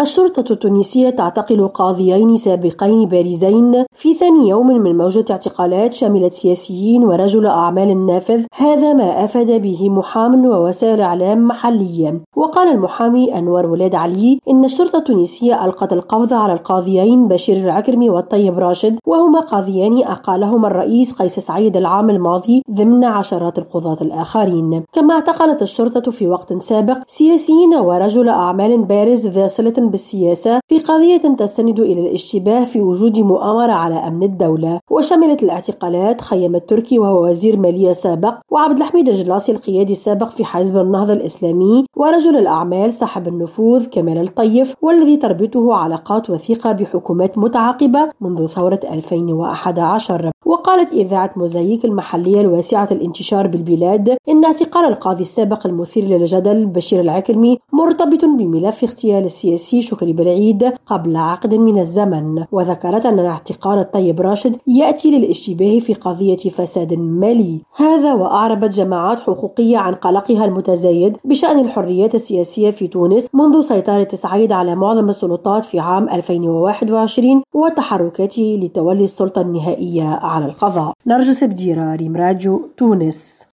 الشرطة التونسية تعتقل قاضيين سابقين بارزين في ثاني يوم من موجة اعتقالات شملت سياسيين ورجل أعمال نافذ هذا ما أفاد به محام ووسائل إعلام محلية. وقال المحامي أنور ولاد علي إن الشرطة التونسية ألقت القبض على القاضيين بشير العكرمي والطيب راشد وهما قاضيان أقالهما الرئيس قيس سعيد العام الماضي ضمن عشرات القضاة الآخرين. كما اعتقلت الشرطة في وقت سابق سياسيين ورجل أعمال بارز ذا صلة بالسياسة في قضية تستند إلى الاشتباه في وجود مؤامرة على أمن الدولة وشملت الاعتقالات خيم التركي وهو وزير مالية سابق وعبد الحميد الجلاسي القيادي السابق في حزب النهضة الإسلامي ورجل الأعمال صاحب النفوذ كمال الطيف والذي تربطه علاقات وثيقة بحكومات متعاقبة منذ ثورة 2011 وقالت إذاعة موزايك المحلية الواسعة الانتشار بالبلاد إن اعتقال القاضي السابق المثير للجدل بشير العكرمي مرتبط بملف اغتيال السياسي شكري بالعيد قبل عقد من الزمن. وذكرت أن اعتقال الطيب راشد يأتي للاشتباه في قضية فساد مالي. هذا وأعربت جماعات حقوقية عن قلقها المتزايد بشأن الحريات السياسية في تونس منذ سيطرة سعيد على معظم السلطات في عام 2021 وتحركاته لتولي السلطة النهائية القضاء. نرجس بديرة ريم راديو تونس.